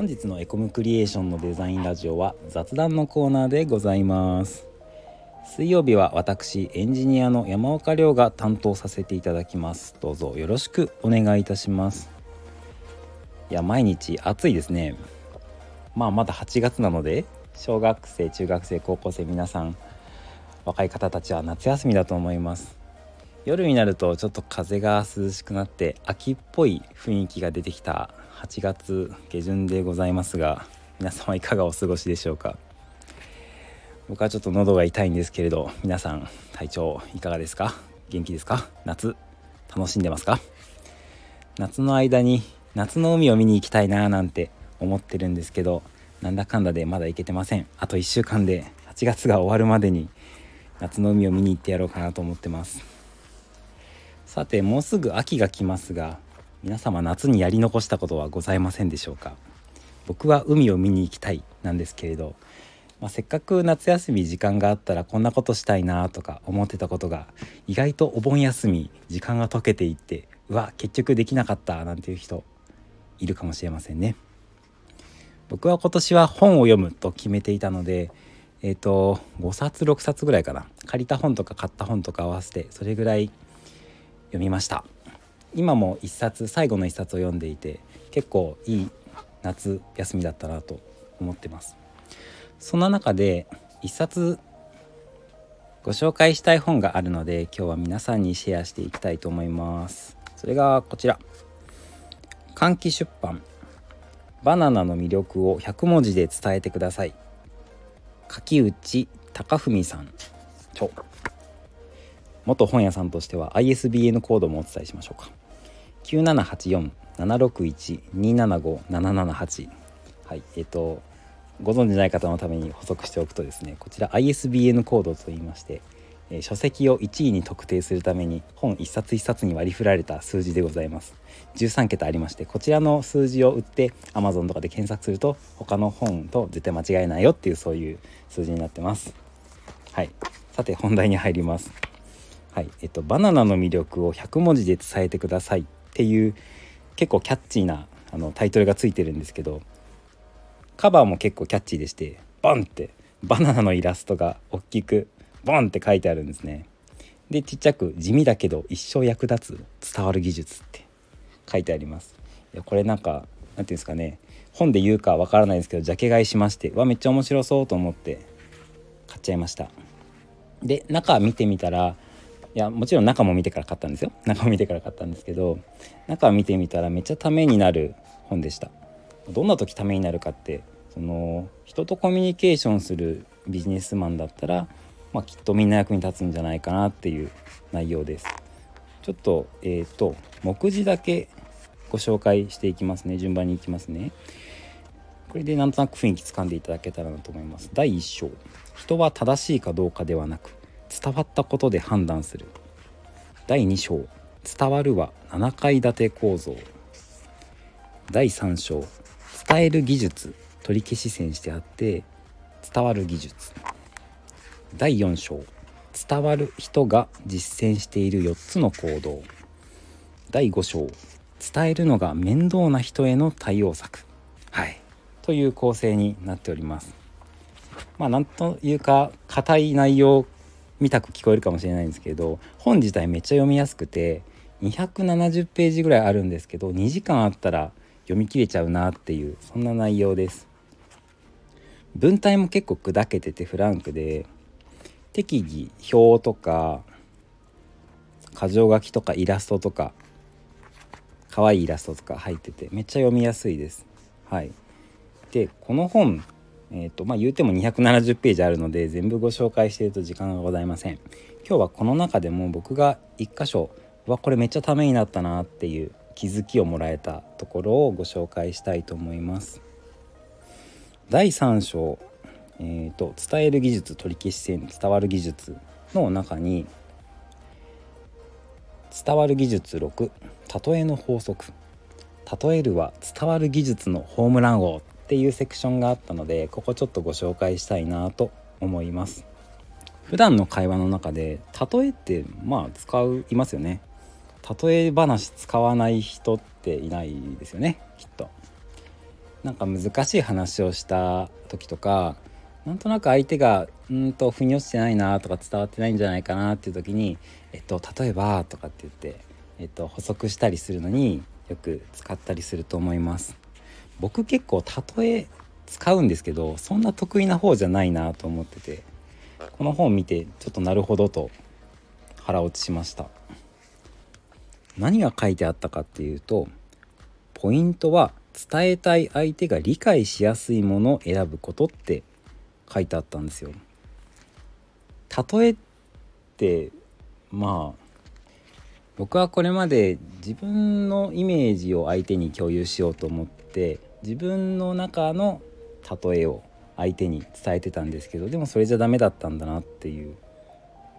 本日のエコムクリエーションのデザインラジオは雑談のコーナーでございます。水曜日は私エンジニアの山岡亮が担当させていただきます。どうぞよろしくお願いいたします。いや毎日暑いですね。まあまだ8月なので小学生中学生高校生皆さん若い方たちは夏休みだと思います。夜になるとちょっと風が涼しくなって秋っぽい雰囲気が出てきた8月下旬でございますが皆様いかがお過ごしでしょうか？僕はちょっと喉が痛いんですけれど皆さん体調いかがですか？元気ですか？夏楽しんでますか？夏の間に夏の海を見に行きたいなーなんて思ってるんですけどなんだかんだでまだ行けてません。あと1週間で8月が終わるまでに夏の海を見に行ってやろうかなと思ってます。さてもうすぐ秋が来ますが皆様夏にやり残したことはございませんでしょうか？僕は海を見に行きたいなんですけれど、まあ、せっかく夏休み時間があったらこんなことしたいなとか思ってたことが意外とお盆休み時間が解けていってうわ結局できなかったなんていう人いるかもしれませんね。僕は今年は本を読むと決めていたのでえっ、ー、と5冊6冊ぐらいかな。借りた本とか買った本とか合わせてそれぐらい読みました。今も一冊最後の一冊を読んでいて結構いい夏休みだったなと思ってます。そんな中で一冊ご紹介したい本があるので今日は皆さんにシェアしていきたいと思います。それがこちら。換気出版。バナナの魅力を100文字で伝えてください。柿内隆文さん。元本屋さんとしては ISBN コードもお伝えしましょうか。9784-761-275-778はいえっ、とご存じない方のために補足しておくとですねこちら ISBN コードといいまして、えー、書籍を1位に特定するために本1冊1冊に割り振られた数字でございます。13桁ありましてこちらの数字を売って Amazon とかで検索すると他の本と絶対間違えないよっていうそういう数字になってます。はいさて本題に入ります。はいえっと、バナナの魅力を100文字で伝えてください。っていう結構キャッチーなあのタイトルがついてるんですけどカバーも結構キャッチーでしてボンってバナナのイラストが大きくボンって書いてあるんですね。でちっちゃく「地味だけど一生役立つ伝わる技術」って書いてあります。いやこれなんかなんていうんですかね本で言うかわからないですけどジャケ買いしましてわめっちゃ面白そうと思って買っちゃいました。で中見てみたらいやもちろん中も見てから買ったんですよ。中も見てから買ったんですけど中を見てみたらめっちゃためになる本でした。どんな時ためになるかってその人とコミュニケーションするビジネスマンだったら、まあ、きっとみんな役に立つんじゃないかなっていう内容です。ちょっとえっ、ー、と目次だけご紹介していきますね。順番にいきますね。これでなんとなく雰囲気つかんでいただけたらなと思います。第1章。人は正しいかどうかではなく伝わったことで判断する。第2章。伝わるは7階建て構造。第3章。伝える技術。取り消し線してあって伝わる技術。第4章。伝わる人が実践している4つの行動。第5章。伝えるのが面倒な人への対応策。はい。という構成になっております。まあなんというか硬い内容見たく聞こえるかもしれないんですけど本自体めっちゃ読みやすくて270ページぐらいあるんですけど2時間あったら読み切れちゃうなっていうそんな内容です。文体も結構砕けててフランクで適宜表とか箇条書きとかイラストとか可愛いイラストとか入っててめっちゃ読みやすいです。はい。でこの本えーとまあ、言うても270ページあるので全部ご紹介していると時間がございません。今日はこの中でも僕が1箇所わこれめっちゃためになったなっていう気づきをもらえたところをご紹介したいと思います。第3章、えーと、伝える技術取り消し線伝わる技術の中に伝わる技術6例えの法則。例えるは伝わる技術のホームラン王。っていうセクションがあったのでここちょっとご紹介したいなと思います。普段の会話の中で例えってまあ使ういますよね。例え話使わない人っていないですよねきっと。なんか難しい話をした時とかなんとなく相手がうんと腑に落ちてないなとか伝わってないんじゃないかなっていう時に「えっと例えば」とかって言って、えっと、補足したりするのによく使ったりすると思います。僕結構例え使うんですけどそんな得意な方じゃないなと思っててこの本見てちょっとなるほどと腹落ちしました何が書いてあったかっていうとポイントは伝えたい相手が理解しやすいものを選ぶことって書いてあったんですよ。例えってまあ僕はこれまで自分のイメージを相手に共有しようと思って自分の中の例えを相手に伝えてたんですけどでもそれじゃダメだったんだなっていう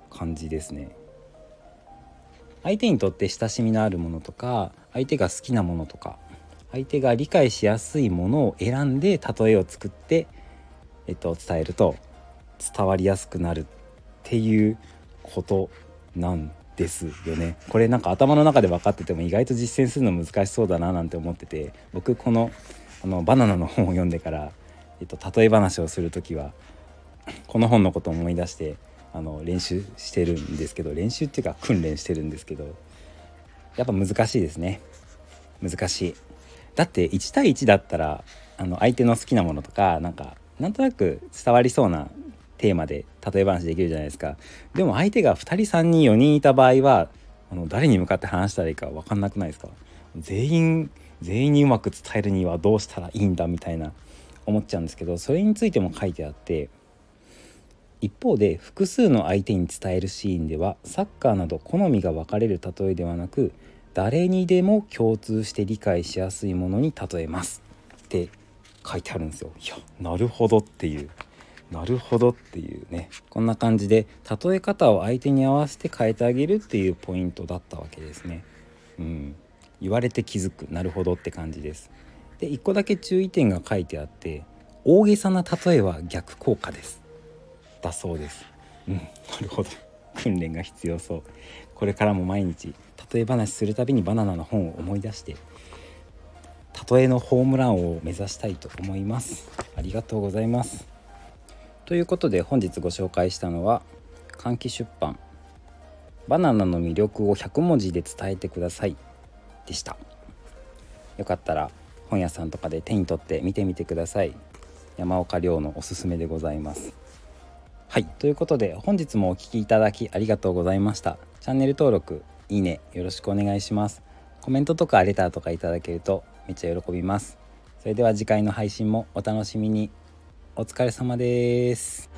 感じですね。相手にとって親しみのあるものとか相手が好きなものとか相手が理解しやすいものを選んで例えを作って、えっと、伝えると伝わりやすくなるっていうことなんですよね。これなんか頭の中で分かってても意外と実践するの難しそうだななんて思ってて僕このあのバナナの本を読んでから、えっと、例え話をする時はこの本のことを思い出してあの練習してるんですけど練習っていうか訓練してるんですけどやっぱ難しいですね。難しい。だって1対1だったらあの相手の好きなものとかなんかなんとなく伝わりそうなテーマで例え話できるじゃないですか。でも相手が2人3人4人いた場合はあの誰に向かって話したらいいか分かんなくないですか？全員全員にうまく伝えるにはどうしたらいいんだみたいな思っちゃうんですけどそれについても書いてあって一方で複数の相手に伝えるシーンではサッカーなど好みが分かれる例えではなく誰にでも共通して理解しやすいものに例えますって書いてあるんですよ。いやなるほどっていうなるほどっていうねこんな感じで例え方を相手に合わせて変えてあげるっていうポイントだったわけですね。うん、言われて気づく。なるほどって感じです。で1個だけ注意点が書いてあって大げさな例えは逆効果です。だそうです。うん。なるほど。訓練が必要そう。これからも毎日例え話するたびにバナナの本を思い出して例えのホームランを目指したいと思います。ありがとうございます。ということで本日ご紹介したのは換気出版。バナナの魅力を100文字で伝えてください。でした。よかったら本屋さんとかで手に取って見てみてください。山岡亮のおすすめでございます。はいということで本日もお聴きいただきありがとうございました。チャンネル登録いいねよろしくお願いします。コメントとかレターとかいただけるとめっちゃ喜びます。それでは次回の配信もお楽しみに。お疲れ様です。